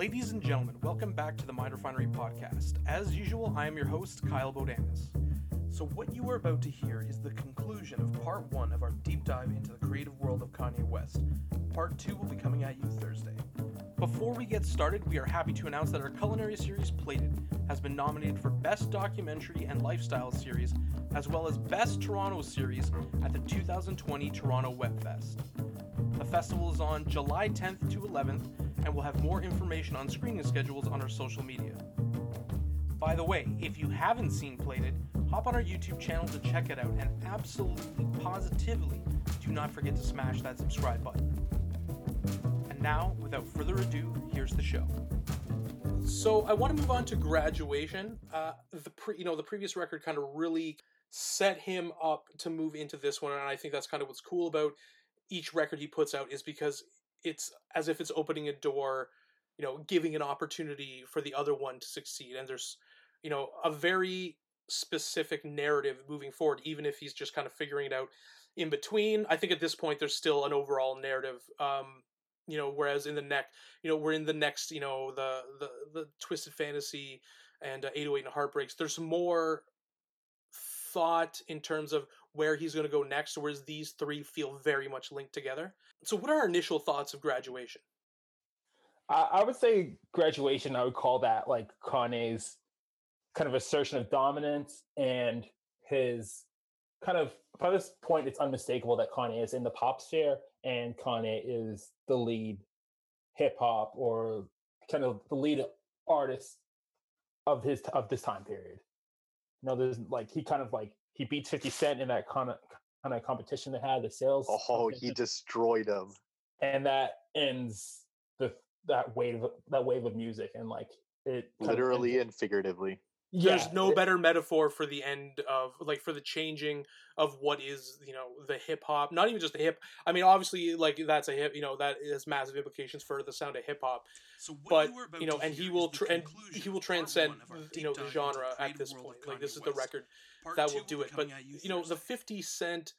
Ladies and gentlemen, welcome back to the Mind Refinery podcast. As usual, I am your host, Kyle Bodanis. So, what you are about to hear is the conclusion of part one of our deep dive into the creative world of Kanye West. Part two will be coming at you Thursday. Before we get started, we are happy to announce that our culinary series, Plated, has been nominated for Best Documentary and Lifestyle Series, as well as Best Toronto Series at the 2020 Toronto Web Fest. The festival is on July 10th to 11th, and we'll have more information on screening schedules on our social media. By the way, if you haven't seen Plated, hop on our YouTube channel to check it out, and absolutely, positively, do not forget to smash that subscribe button. And now, without further ado, here's the show. So I want to move on to graduation. Uh, the pre, you know the previous record kind of really set him up to move into this one, and I think that's kind of what's cool about each record he puts out is because it's as if it's opening a door, you know, giving an opportunity for the other one to succeed. And there's, you know, a very specific narrative moving forward, even if he's just kind of figuring it out in between. I think at this point there's still an overall narrative. Um, you know, whereas in the next, you know, we're in the next, you know, the the the twisted fantasy and uh, 808 and heartbreaks. There's more thought in terms of where he's going to go next, whereas these three feel very much linked together. So, what are our initial thoughts of graduation? I, I would say graduation. I would call that like Kanye's kind of assertion of dominance and his kind of by this point it's unmistakable that Kanye is in the pop sphere and Kanye is the lead hip hop or kind of the lead artist of his of this time period. You know, there's like he kind of like he beats 50 Cent in that kind of kind of competition they had, the sales. Oh, he destroyed him. And that ends the that wave that wave of music and like it literally and figuratively. Yeah, There's no better metaphor for the end of like for the changing of what is you know the hip hop. Not even just the hip. I mean, obviously, like that's a hip. You know that has massive implications for the sound of hip hop. So, but you, you know, and he will tra- and he will transcend you know the genre at this point. Like this is the record that will do it. But you know, the Fifty Cent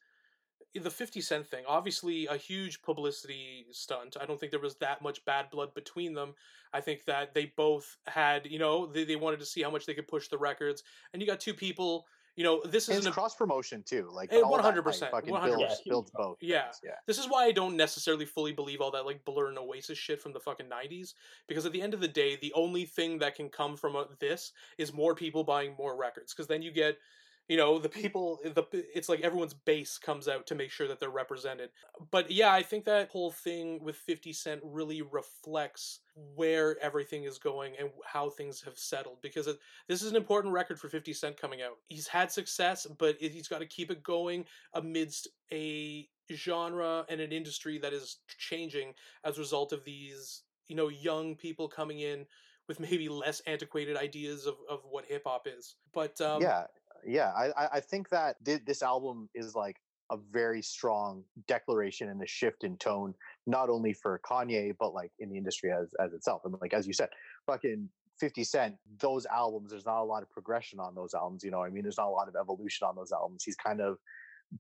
the 50 cent thing obviously a huge publicity stunt i don't think there was that much bad blood between them. I think that they both had you know they, they wanted to see how much they could push the records and you got two people you know this is a cross promotion too like eh, 100 percent 100 builds, both yeah. yeah. This is why i don't necessarily fully believe all that like blur and oasis shit from the fucking 90s because at the end of the day the only thing that can come from a, this is more people buying more records because then you get you know the people the it's like everyone's base comes out to make sure that they're represented. But yeah i think that whole thing with 50 cent really reflects where everything is going and how things have settled because this is an important record for 50 cent coming out. He's had success but he's got to keep it going amidst a genre and an industry that is changing as a result of these you know young people coming in with maybe less antiquated ideas of, of what hip hop is. But um, yeah, yeah, I I think that th- this album is like a very strong declaration and a shift in tone, not only for Kanye but like in the industry as as itself. And like as you said, fucking 50 Cent, those albums, there's not a lot of progression on those albums. You know, I mean, there's not a lot of evolution on those albums. He's kind of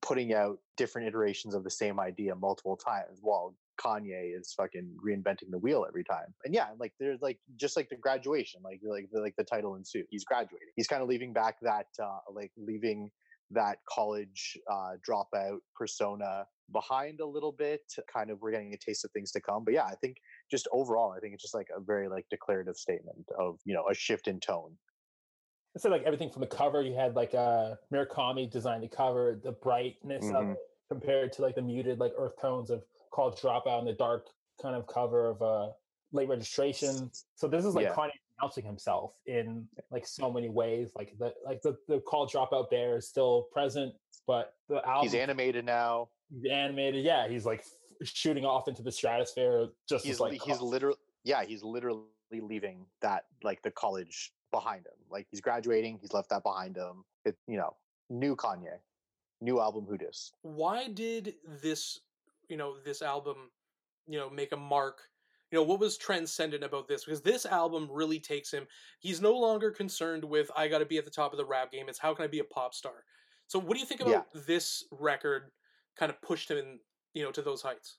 putting out different iterations of the same idea multiple times while Kanye is fucking reinventing the wheel every time. And yeah, like there's like just like the graduation, like like the, like the title and suit. He's graduating. He's kind of leaving back that uh like leaving that college uh dropout persona behind a little bit. Kind of we're getting a taste of things to come. But yeah, I think just overall, I think it's just like a very like declarative statement of, you know, a shift in tone. I said like everything from the cover. You had like uh Murakami designed the cover, the brightness mm-hmm. of it compared to like the muted like earth tones of called Dropout in the dark kind of cover of uh late registration. So this is like yeah. Kanye announcing himself in like so many ways. Like the like the, the call dropout bear is still present, but the album He's animated now. He's animated, yeah. He's like f- shooting off into the stratosphere just he's like he's literally yeah, he's literally leaving that like the college behind him. Like he's graduating, he's left that behind him. It you know, new Kanye. New album Who Dis. Why did this you know this album you know make a mark you know what was transcendent about this? Because this album really takes him. He's no longer concerned with i got to be at the top of the rap game. It's how can i be a pop star? So what do you think about yeah. this record kind of pushed him in you know to those heights?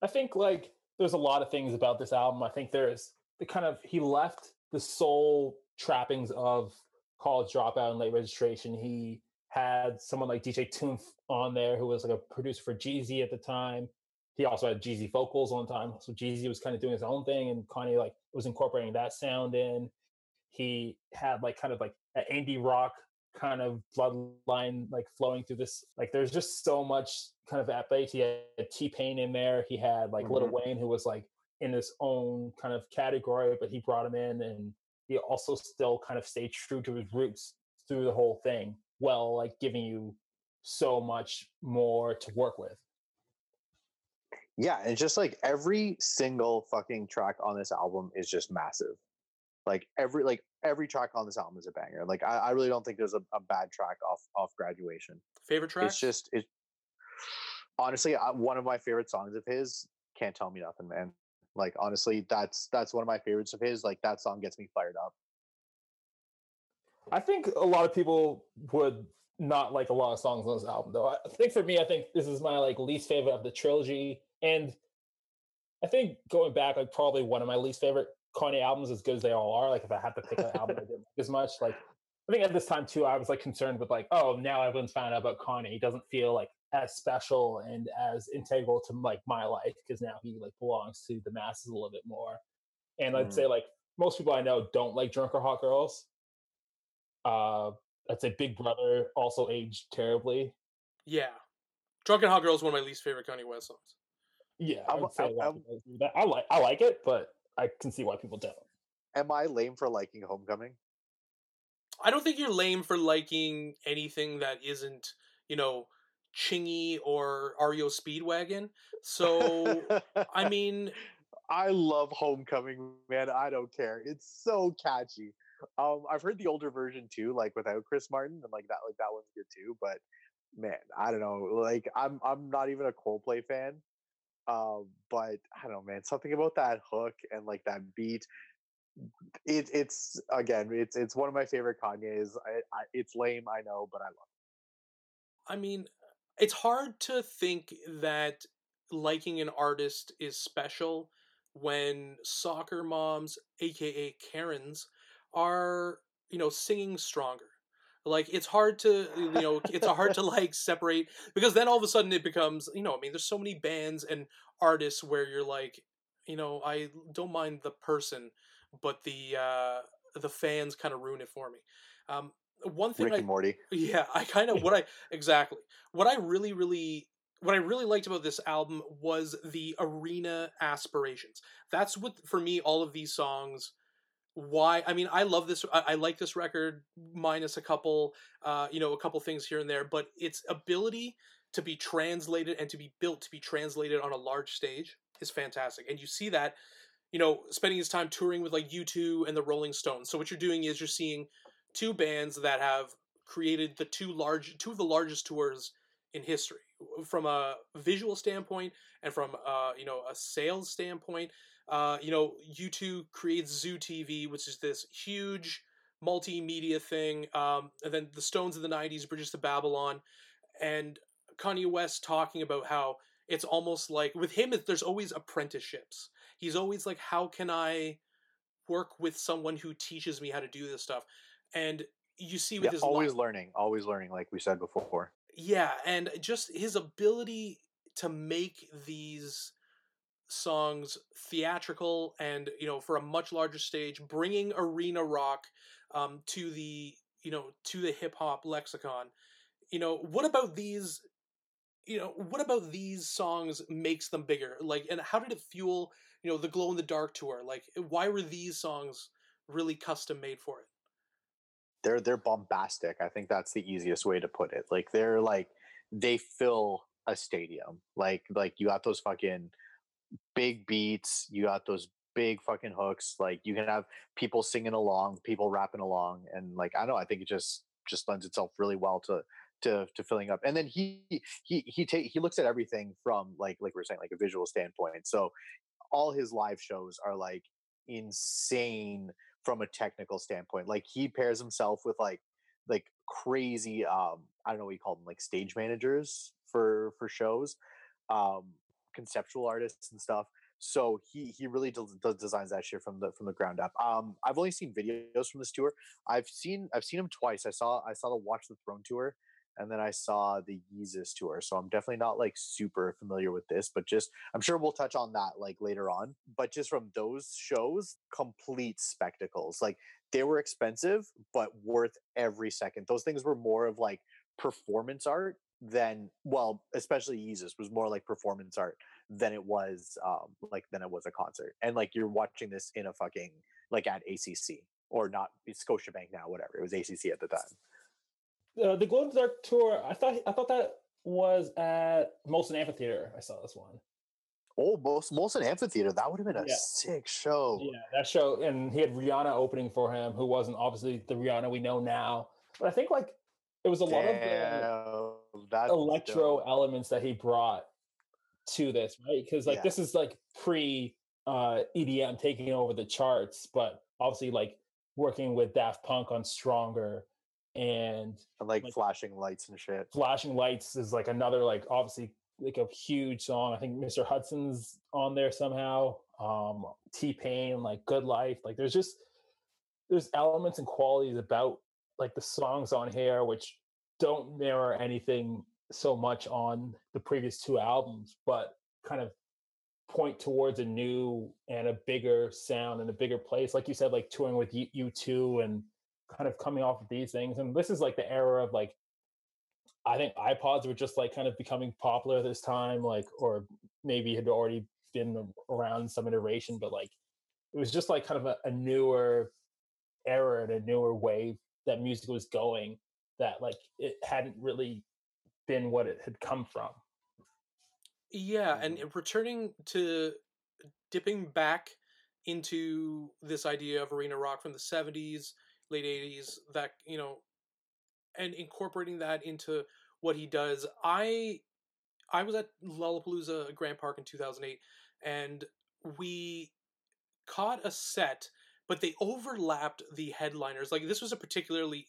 I think like there's a lot of things about this album. I think there's the kind of he left the soul trappings of college dropout and late registration. He had someone like DJ Toomp on there who was like a producer for Jeezy at the time. He also had Jeezy vocals on time. So Jeezy was kind of doing his own thing and Kanye like was incorporating that sound in. He had like kind of like an indie rock kind of bloodline like flowing through this. Like there's just so much kind of at base. He had T Pain in there. He had like mm-hmm. Lil Wayne who was like in his own kind of category, but he brought him in and he also still kind of stayed true to his roots through the whole thing while like giving you so much more to work with. Yeah, and just like every single fucking track on this album is just massive. Like every like every track on this album is a banger. Like I, I really don't think there's a, a, bad track off off graduation. Favorite track? It's just it. Honestly, I, one of my favorite songs of his. Can't tell me nothing, man. Like honestly, that's that's one of my favorites of his. Like that song gets me fired up. I think a lot of people would not like a lot of songs on this album, though. I think for me, I think this is my like least favorite of the trilogy, and I think going back, like probably one of my least favorite Kanye albums as good as they all are. Like if I had to pick an album I didn't like as much, like I think at this time too, I was like concerned with like, oh, now everyone's found out about Kanye. He doesn't feel like as special and as integral to like my life because now he like belongs to the masses a little bit more. And I'd mm. say like most people I know don't like drunk or hot girls. Uh, I'd say Big Brother also aged terribly. Yeah, Drunk and Hot Girl is one of my least favorite Kanye West songs. Yeah, I would say I, I, I like I like it, but I can see why people don't. Am I lame for liking Homecoming? I don't think you're lame for liking anything that isn't, you know, Chingy or REO Speedwagon. So, I mean, I love Homecoming, man. I don't care. It's so catchy. Um, I've heard the older version too, like without Chris Martin, and like that, like that one's good too. But man, I don't know. Like, I'm I'm not even a Coldplay fan, um, but I don't know, man. Something about that hook and like that beat. It, it's again, it's it's one of my favorite Kanye's. I, I, it's lame, I know, but I love it. I mean, it's hard to think that liking an artist is special when soccer moms, aka Karens, are you know singing stronger like it's hard to you know it's hard to like separate because then all of a sudden it becomes you know i mean there's so many bands and artists where you're like you know i don't mind the person but the uh the fans kind of ruin it for me um one thing Rick I, and Morty. Yeah, I kind of what I exactly what I really really what I really liked about this album was the arena aspirations. That's what for me all of these songs why i mean i love this I, I, like this record minus a couple uh you know a couple things here and there but its ability to be translated and to be built to be translated on a large stage is fantastic and you see that you know spending his time touring with like u2 and the rolling stones so what you're doing is you're seeing two bands that have created the two large two of the largest tours in history from a visual standpoint and from uh you know a sales standpoint uh, you know, U2 creates Zoo TV, which is this huge multimedia thing. Um, and then the Stones of the 90s, Bridges to Babylon. And Kanye West talking about how it's almost like with him, there's always apprenticeships. He's always like, how can I work with someone who teaches me how to do this stuff? And you see with yeah, his always learning, always learning, like we said before. Yeah, and just his ability to make these songs theatrical and you know for a much larger stage bringing arena rock um, to the you know to the hip hop lexicon. You know what about these you know what about these songs makes them bigger? Like and how did it fuel you know the glow in the dark tour? Like why were these songs really custom made for it? They're they're bombastic. I think that's the easiest way to put it. Like they're like they fill a stadium. Like like you got those fucking big beats. You got those big fucking hooks. Like you can have people singing along, people rapping along, and like I know, I think it just just lends itself really well to to to filling up. And then he he he take he looks at everything from like like we are saying like a visual standpoint. So all his live shows are like insane from a technical standpoint. Like he pairs himself with like like crazy um I don't know what you call them like stage managers for for shows. Um conceptual artists and stuff So he he really does, designs that shit from the from the ground up. Um, I've only seen videos from this tour. I've seen I've seen him twice. I saw I saw the Watch the Throne tour, and then I saw the Yeezus tour. So I'm definitely not like super familiar with this, but just I'm sure we'll touch on that like later on. But just from those shows, complete spectacles. Like they were expensive, but worth every second. Those things were more of like performance art than well, especially Yeezus was more like performance art than it was um like than it was a concert. And like you're watching this in a fucking like at ACC or not Scotiabank now, whatever. It was ACC at the time. Uh, the Glow in the Dark tour. I thought I thought that was at Molson Amphitheater. I saw this one. Oh, Molson Amphitheater. That would have been a Yeah. sick show. Yeah, that show, and he had Rihanna opening for him, who wasn't obviously the Rihanna we know now. But I think like it was a lot of the Damn, that's electro dope. elements that he brought to this, right? Because like Yeah. this is like pre uh EDM taking over the charts, but obviously like working with Daft Punk on Stronger and and like, like- flashing lights and shit. Flashing Lights is like another like obviously like a huge song. I think Mr. Hudson's on there somehow. Um T Pain, like Good Life. Like there's just there's elements and qualities about like the songs on here which don't mirror anything so much on the previous two albums, but kind of point towards a new and a bigger sound and a bigger place. Like you said, like touring with U2 and kind of coming off of these things. And this is like the era of like I think iPods were just like kind of becoming popular this time, like or maybe had already been around some iteration, but like it was just like kind of a, a newer era and a newer wave that music was going that like it hadn't really been what it had come from. Yeah, and mm. returning to dipping back into this idea of arena rock from the 70s, late 80s, that, you know, and incorporating that into what he does. I I was at Lollapalooza Grant Park in 2008 and we caught a set but they overlapped the headliners. Like this was a particularly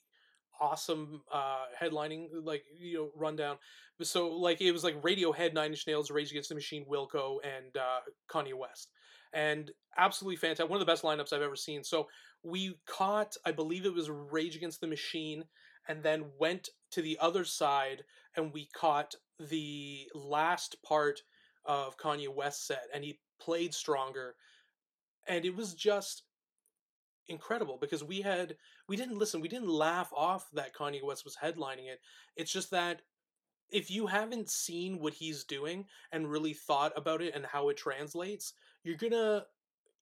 awesome uh headlining like you know rundown. So like it was like radiohead nine inch nails rage against the machine wilco and uh kanye west. And absolutely fantastic one of the best lineups i've ever seen. So we caught i believe it was rage against the machine and then went to the other side and we caught the last part of kanye west's set and he played stronger. And it was just incredible because we had we didn't listen we didn't laugh off that kanye west was headlining it. It's just that if you haven't seen what he's doing and really thought about it and how it translates you're gonna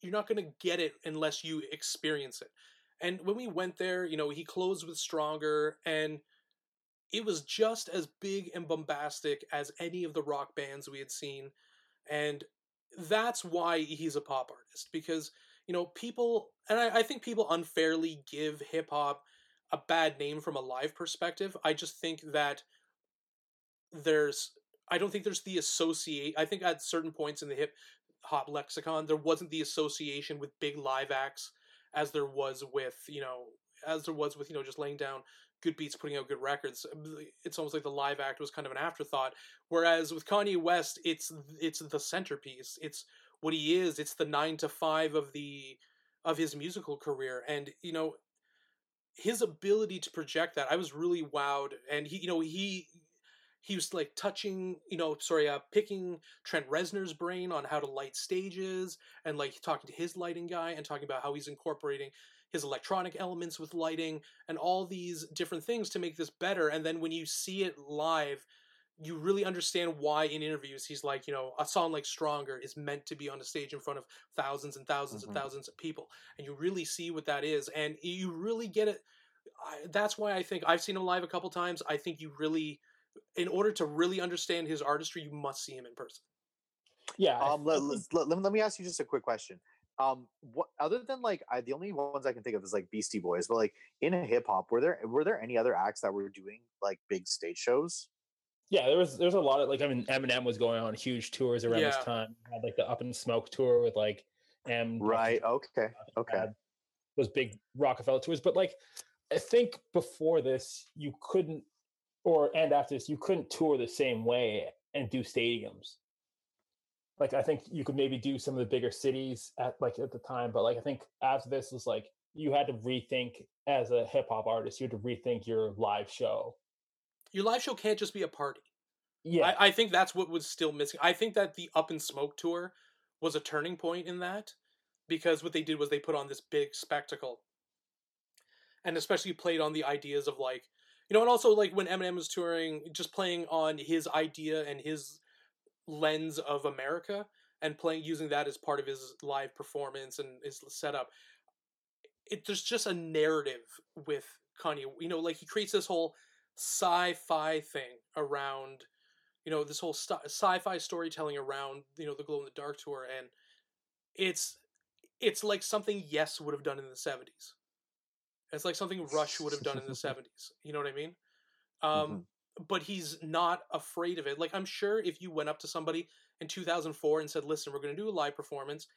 you're not gonna get it unless you experience it. And when we went there you know he closed with stronger and it was just as big and bombastic as any of the rock bands we had seen. And that's why he's a pop artist because you know people and I, I think people unfairly give hip hop a bad name from a live perspective. I just think that there's i don't think there's the associate i think at certain points in the hip hop lexicon there wasn't the association with big live acts as there was with you know as there was with you know just laying down good beats putting out good records. Um, it's almost like the live act was kind of an afterthought whereas with kanye west it's it's the centerpiece. It's what he is it's the 9 to 5 of the of his musical career and you know his ability to project that i was really wowed and he you know he he was like touching you know sorry uh picking trent reznor's brain on how to light stages and like talking to his lighting guy and talking about how he's incorporating his electronic elements with lighting and all these different things to make this better and then when you see it live you really understand why in interviews he's like you know a song like stronger is meant to be on a stage in front of thousands and 1000s Mhm. and thousands of people and you really see what that is and you really get it I, that's why i think i've seen him live a couple times i think you really in order to really understand his artistry you must see him in person Yeah. Um, let, let, let, let me ask you just a quick question. Um, what other than like I, the only ones I can think of is like Beastie Boys, but like in hip hop, were there were there any other acts that were doing like big stage shows? Yeah, there was there's a lot of like I mean Eminem was going on huge tours around this time. He had like the Up in Smoke tour with like M Right. Okay. Okay. had those big Rockefeller tours. But like, I think before this, you couldn't, or and after this, you couldn't tour the same way and do stadiums. like I think you could maybe do some of the bigger cities at like at the time, but like I think after this was like you had to rethink as a hip hop artist, you had to rethink your live show. Your live show can't just be a party. Yeah, I, I think that's what was still missing. I think that the Up in Smoke tour was a turning point in that because what they did was they put on this big spectacle and especially played on the ideas of like you know and also like when Eminem was touring just playing on his idea and his lens of America and playing using that as part of his live performance and his setup it there's just a narrative with Kanye you know like he creates this whole sci-fi thing around you know this whole st- sci-fi storytelling around you know the glow in the dark tour and it's it's like something yes would have done in the 70s it's like something rush would have done in the 70s you know what i mean um Mhm. but he's not afraid of it like i'm sure if you went up to somebody in 2004 and said listen we're going to do a live performance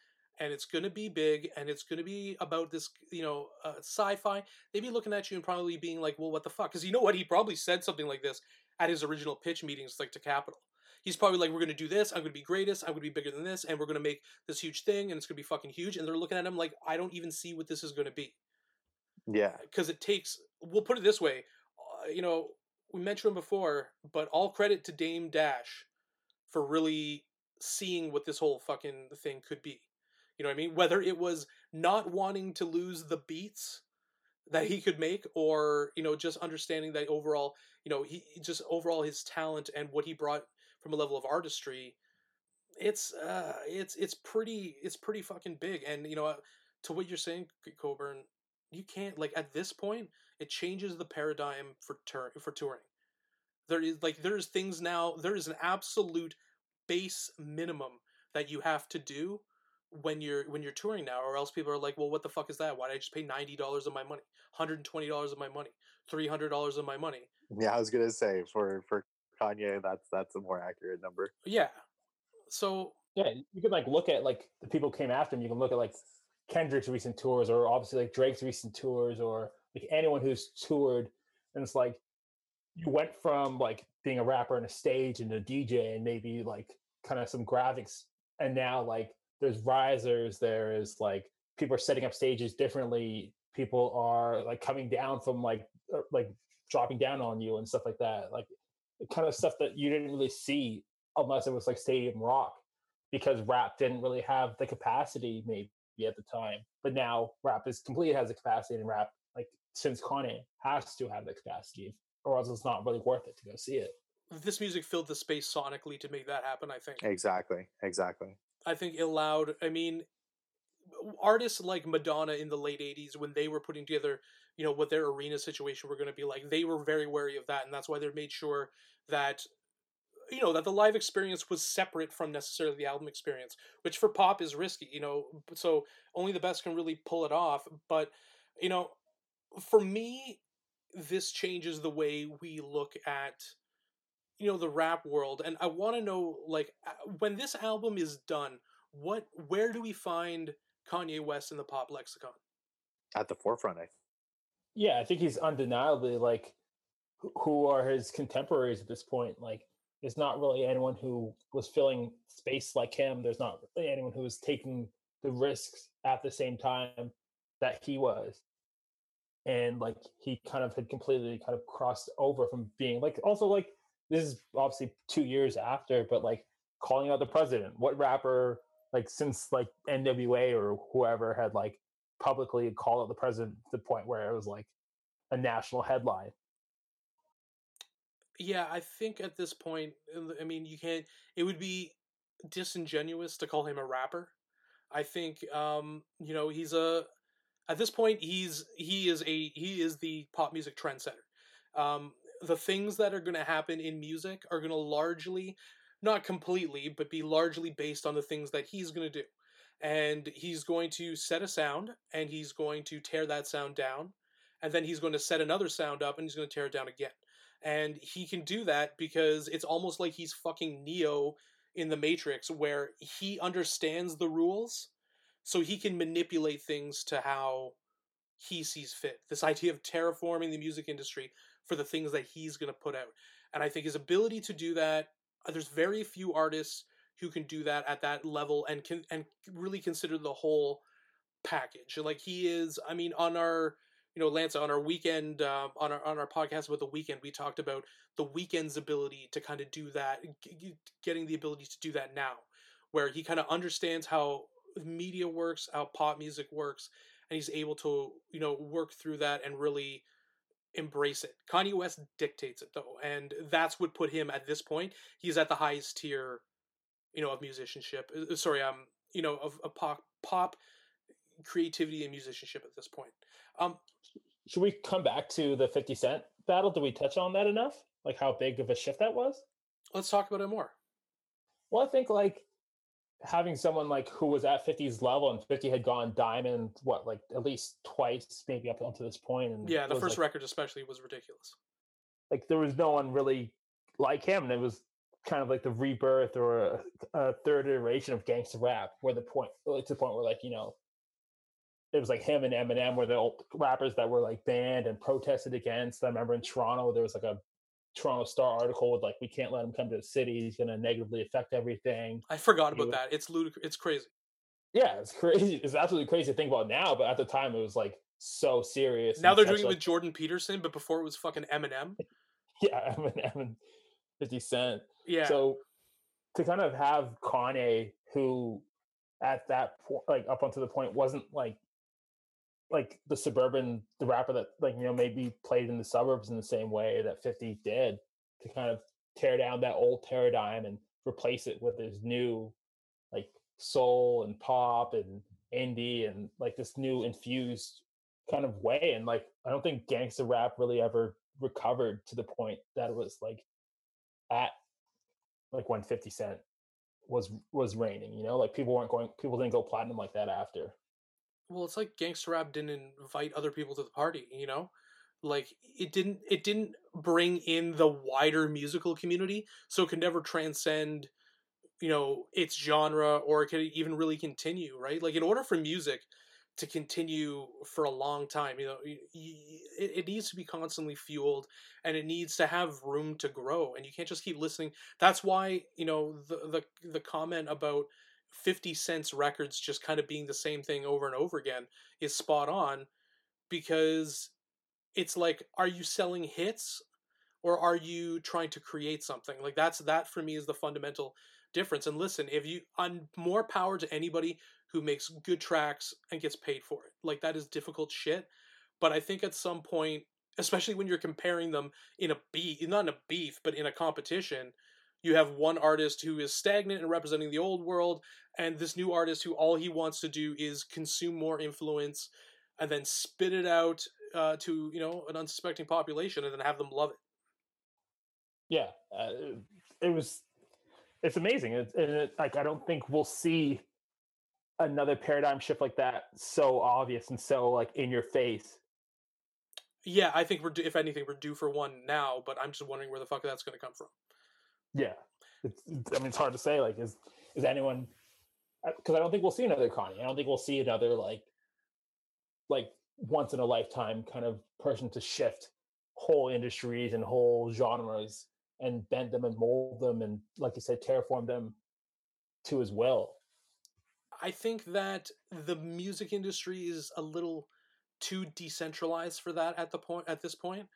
and it's going to be big and it's going to be about this you know uh, sci-fi they'd be looking at you and probably being like well what the fuck? Because you know what? He probably said something like this at his original pitch meetings like to Capitol he's probably like we're going to do this i'm going to be greatest i'm going to be bigger than this and we're going to make this huge thing and it's going to be fucking huge and they're looking at him like i don't even see what this is going to be. Yeah. because it takes we'll put it this way uh, you know we mentioned him before but all credit to dame dash for really seeing what this whole fucking thing could be you know what i mean? Whether it was not wanting to lose the beats that he could make or you know just understanding that overall you know he just overall his talent and what he brought from a level of artistry it's uh it's it's pretty it's pretty fucking big. And you know uh, to what you're saying coburn you can't like at this point it changes the paradigm for tour for touring. There is like there's things now there is an absolute base minimum that you have to do when you're when you're touring now or else people are like well what the fuck is that why did i just pay $90 of my money $120 of my money $300 of my money Yeah, I was gonna say for for Kanye, that's that's a more accurate number. yeah so yeah. You can like look at like the people came after him. You can look at like Kendrick's recent tours, or obviously like Drake's recent tours, or like anyone who's toured, and it's like you went from like being a rapper on a stage and a DJ and maybe like kind of some graphics, and now like there's risers, there is like people are setting up stages differently. People are like coming down from like uh, like dropping down on you and stuff like that. Like the kind of stuff that you didn't really see unless it was like Stadium Rock, because rap didn't really have the capacity maybe at the time. But now rap is completely has the capacity, and rap like since Kanye has to have the capacity, or else it's not really worth it to go see it. this music filled the space sonically to make that happen i think Exactly. Exactly. I think it allowed. I mean, artists like Madonna in the late '80s, when they were putting together, you know, what their arena situation were going to be like, they were very wary of that, and that's why they made sure that, you know, that the live experience was separate from necessarily the album experience, which for pop is risky, you know. So only the best can really pull it off. But you know, for me, this changes the way we look at you know the rap world and i want to know like uh, when this album is done what where do we find kanye west in the pop lexicon At the forefront, I Yeah, I think he's undeniably like who- who are his contemporaries at this point. Like, there's not really anyone who was filling space like him. There's not really anyone who was taking the risks at the same time that he was. And like he kind of had completely kind of crossed over from being like also like this is obviously two years after, but like calling out the president. What rapper like since like NWA or whoever had like publicly called out the president to the point where it was like a national headline. yeah i think at this point uh, i mean you can't it would be disingenuous to call him a rapper i think um you know he's a at this point he's he is a he is the pop music trendsetter um the things that are going to happen in music are going to largely not completely but be largely based on the things that he's going to do. And he's going to set a sound and he's going to tear that sound down and then he's going to set another sound up and he's going to tear it down again. And he can do that because it's almost like he's fucking neo in the matrix where he understands the rules so he can manipulate things to how he sees fit. This idea of terraforming the music industry for the things that he's going to put out and i think his ability to do that uh, there's very few artists who can do that at that level and can and really consider the whole package. Like he is, I mean, on our you know, Lance, on our Weeknd, um, on our on our podcast about the Weeknd, we talked about the Weeknd's ability to kind of do that, g- getting the ability to do that now, where he kind of understands how media works, how pop music works, and he's able to, you know, work through that and really embrace it. Kanye West dictates it though, and that's what put him at this point. He's at the highest tier, you know, of musicianship. Uh, sorry, um, you know, of, of pop pop creativity and musicianship at this point. Um, should we come back to the 50 Cent battle? Did we touch on that enough? Like how big of a shift that was? Let's talk about it more. Well, I think like having someone like who was at 50's level and 50 had gone diamond, what, like at least twice, maybe up until this point. And yeah, the first like, record especially was ridiculous. Like there was no one really like him. And it was kind of like the rebirth or a, a third iteration of gangster rap where the point, to the point where like, you know, it was like him and Eminem were the old rappers that were like banned and protested against. I remember in Toronto there was like a Toronto Star article with like we can't let him come to the city. He's going to negatively affect everything. I forgot about was, that. It's ludicrous. It's crazy. Yeah, it's crazy. It's absolutely crazy to think about now, but at the time it was like so serious. Now they're doing it with Jordan Peterson, but before it was fucking Eminem. yeah, Eminem and Fifty Cent. Yeah. So to kind of have Kanye, who at that point, like up until the point, wasn't like like the suburban the rapper that like you know maybe played in the suburbs in the same way that 50 did to kind of tear down that old paradigm and replace it with this new like soul and pop and indie and like this new infused kind of way. And like i don't think gangster rap really ever recovered to the point that it was like at like when 50 cent was was reigning you know? Like people weren't going people didn't go platinum like that after well, it's like gangster rap didn't invite other people to the party, you know? Like it didn't it didn't bring in the wider musical community, so it could never transcend you know its genre or it could even really continue right like in order for music to continue for a long time you know it, it needs to be constantly fueled and it needs to have room to grow and you can't just keep listening that's why you know the the, the comment about 50 cents records just kind of being the same thing over and over again is spot on because it's like are you selling hits or are you trying to create something? Like that's that for me is the fundamental difference and listen if you on more power to anybody who makes good tracks and gets paid for it like that is difficult shit but i think at some point especially when you're comparing them in a beef not in a beef but in a competition you have one artist who is stagnant and representing the old world and this new artist who all he wants to do is consume more influence and then spit it out uh, to you know an unsuspecting population and then have them love it. Yeah uh, it was it's amazing. It, it, like i don't think we'll see another paradigm shift like that so obvious and so like in your face. Yeah i think we're if anything we're due for one now but i'm just wondering where the fuck that's going to come from yeah, it's, it's, I mean, it's hard to say. Like, is is anyone? Because uh, I don't think we'll see another Kanye. I don't think we'll see another like, like once in a lifetime kind of person to shift whole industries and whole genres and bend them and mold them and, like you said, terraform them to his will. I think that the music industry is a little too decentralized for that at the point at this point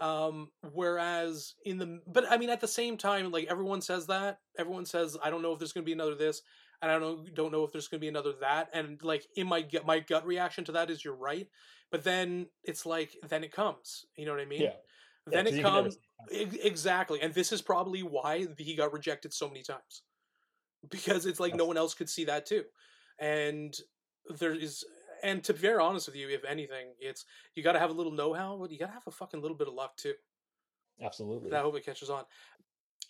um whereas in the but i mean at the same time like everyone says that everyone says i don't know if there's going to be another this and i don't don't know if there's going to be another that and like in my gut my gut reaction to that is you're right but then it's like then it comes you know what i mean? Yeah. Then yeah, it comes. exactly and this is probably why he got rejected so many times because it's like That's... no one else could see that too and there is and to be very honest with you, if anything, it's you got to have a little know-how, but you got to have a fucking little bit of luck too. Absolutely. I hope it catches on.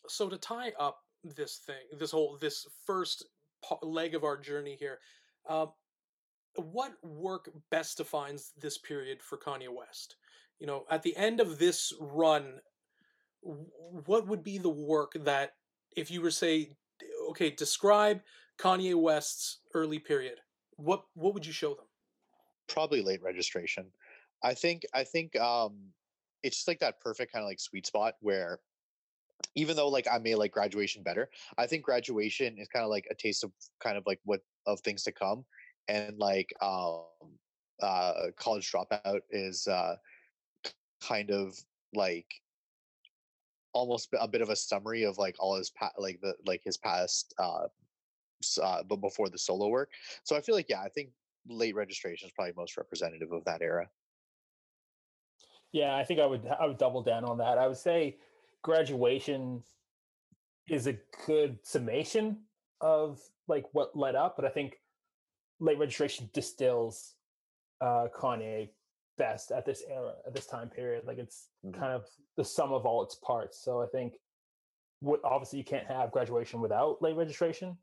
So to tie up this thing, this whole this first leg of our journey here, um, what work best defines this period for Kanye West? You know, at the end of this run, what would be the work that if you were say, okay, describe Kanye West's early period? What what would you show them? Probably late registration. I think I think um, it's just like that perfect kind of like sweet spot where even though like I may like graduation better, I think graduation is kind of like a taste of kind of like what of things to come, and like um uh college dropout is uh kind of like almost a bit of a summary of like all his past, like the like his past uh, uh but before the solo work so i feel like yeah i think late registration is probably most representative of that era. Yeah i think i would i would double down on that. I would say graduation is a good summation of like what led up but i think late registration distills uh kanye best at this era at this time period. Like it's mm-hmm. kind of the sum of all its parts. So i think what obviously you can't have graduation without late registration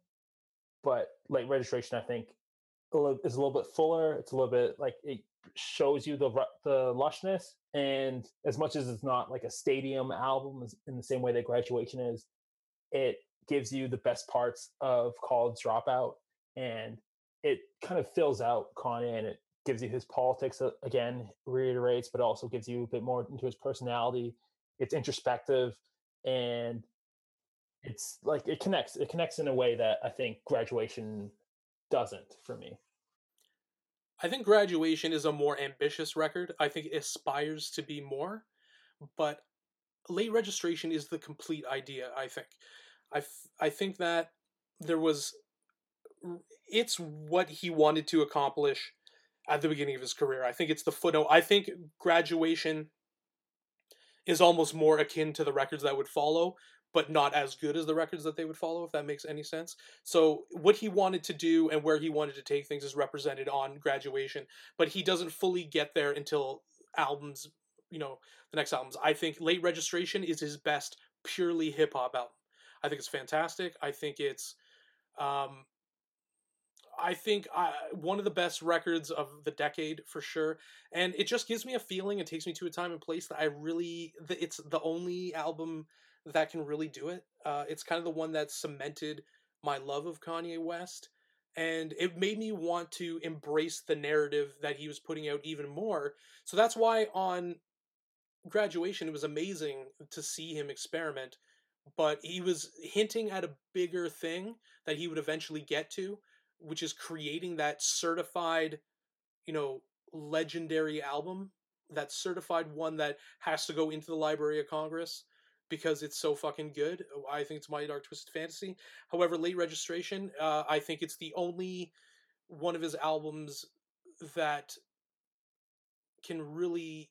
but late registration i think is a little bit fuller it's a little bit like it shows you the the lushness and as much as it's not like a stadium album in the same way that graduation is it gives you the best parts of college dropout and it kind of fills out Kanye and it gives you his politics uh, again, reiterates, but also gives you a bit more into his personality. It's introspective and it's like it connects. It connects in a way that I think graduation doesn't for me. I think graduation is a more ambitious record. I think it aspires to be more, but late registration is the complete idea. I think, I, f- I think that there was, it's what he wanted to accomplish at the beginning of his career. I think it's the footnote. I think graduation is almost more akin to the records that would follow, but not as good as the records that they would follow, if that makes any sense. So, what he wanted to do and where he wanted to take things is represented on graduation, but he doesn't fully get there until albums, you know, the next albums. I think Late Registration is his best purely hip hop album. I think it's fantastic. I think it's um, I think uh, one of the best records of the decade for sure, and it just gives me a feeling. It takes me to a time and place that I really. It's the only album that can really do it. Uh, it's kind of the one that cemented my love of Kanye West, and it made me want to embrace the narrative that he was putting out even more. So that's why on graduation it was amazing to see him experiment but he was hinting at a bigger thing that he would eventually get to which is creating that certified, you know, legendary album, that certified one that has to go into the Library of Congress because it's so fucking good. I think it's Mighty Dark Twisted Fantasy. However, late registration, uh, I think it's the only one of his albums that can really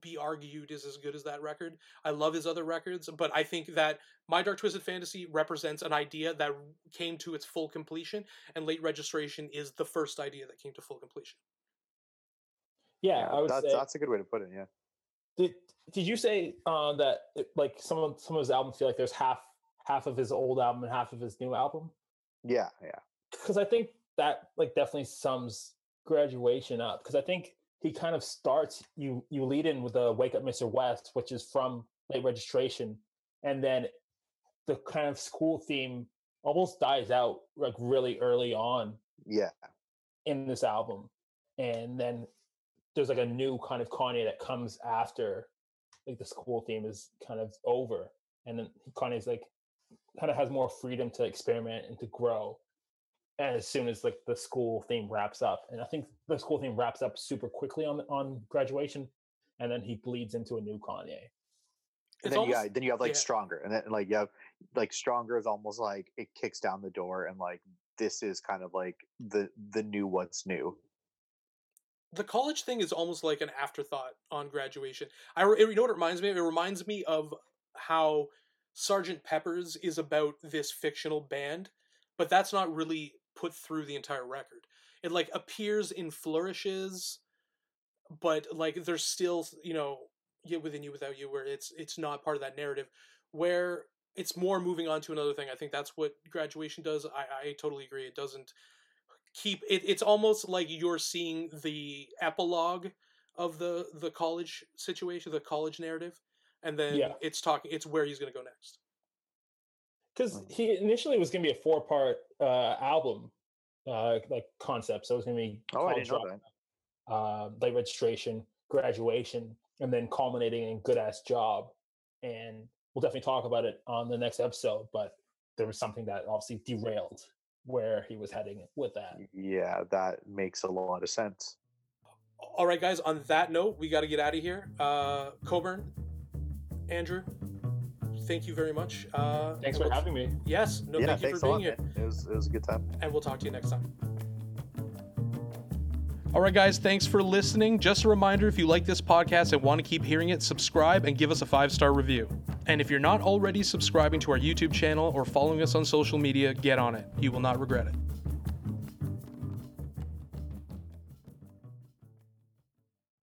be argued is as good as that record. I love his other records, but I think that My Dark Twisted Fantasy represents an idea that came to its full completion, and Late Registration is the first idea that came to full completion. Yeah, I would that's, say that's a good way to put it. Yeah. Did Did you say uh, that like some of some of his albums feel like there's half half of his old album and half of his new album? Yeah, yeah. Because I think that like definitely sums graduation up. Because I think he kind of starts you you lead in with the wake up mr west which is from late registration and then the kind of school theme almost dies out like really early on yeah in this album and then there's like a new kind of kanye that comes after like the school theme is kind of over and then kanye's like kind of has more freedom to experiment and to grow as soon as like the school theme wraps up. And I think the school theme wraps up super quickly on on graduation, and then he bleeds into a new Kanye. And then almost, you then you have like yeah. stronger, and then like you have like stronger is almost like it kicks down the door, and like this is kind of like the the new what's new. The college thing is almost like an afterthought on graduation. I you know what it reminds me of? It reminds me of how Sergeant Pepper's is about this fictional band, but that's not really put through the entire record. It like appears in flourishes, but like there's still you know yeah within you without you where it's it's not part of that narrative where it's more moving on to another thing. I think that's what graduation does. I, I totally agree. It doesn't keep it. It's almost like you're seeing the epilogue of the the college situation, the college narrative, and then yeah. it's talking. It's where he's going to go next because he initially was going to be a four part uh, album, uh, like concept. So it was going to be oh, I didn't know that. Uh, late registration, graduation, and then culminating in good ass job. And we'll definitely talk about it on the next episode. But there was something that obviously derailed where he was heading with that. Yeah, that makes a lot of sense. All right, guys. On that note, we got to get out of here. Uh, Coburn, Andrew, thank you very much. Uh, Thanks for we'll- having me. Yes, no, yeah, thank you for being lot. here. It was it was a good time. and we'll talk to you next time. All right, guys, thanks for listening. Just a reminder if you like this podcast and want to keep hearing it, subscribe and give us a five star review. And if you're not already subscribing to our YouTube channel or following us on social media, get on it. You will not regret it.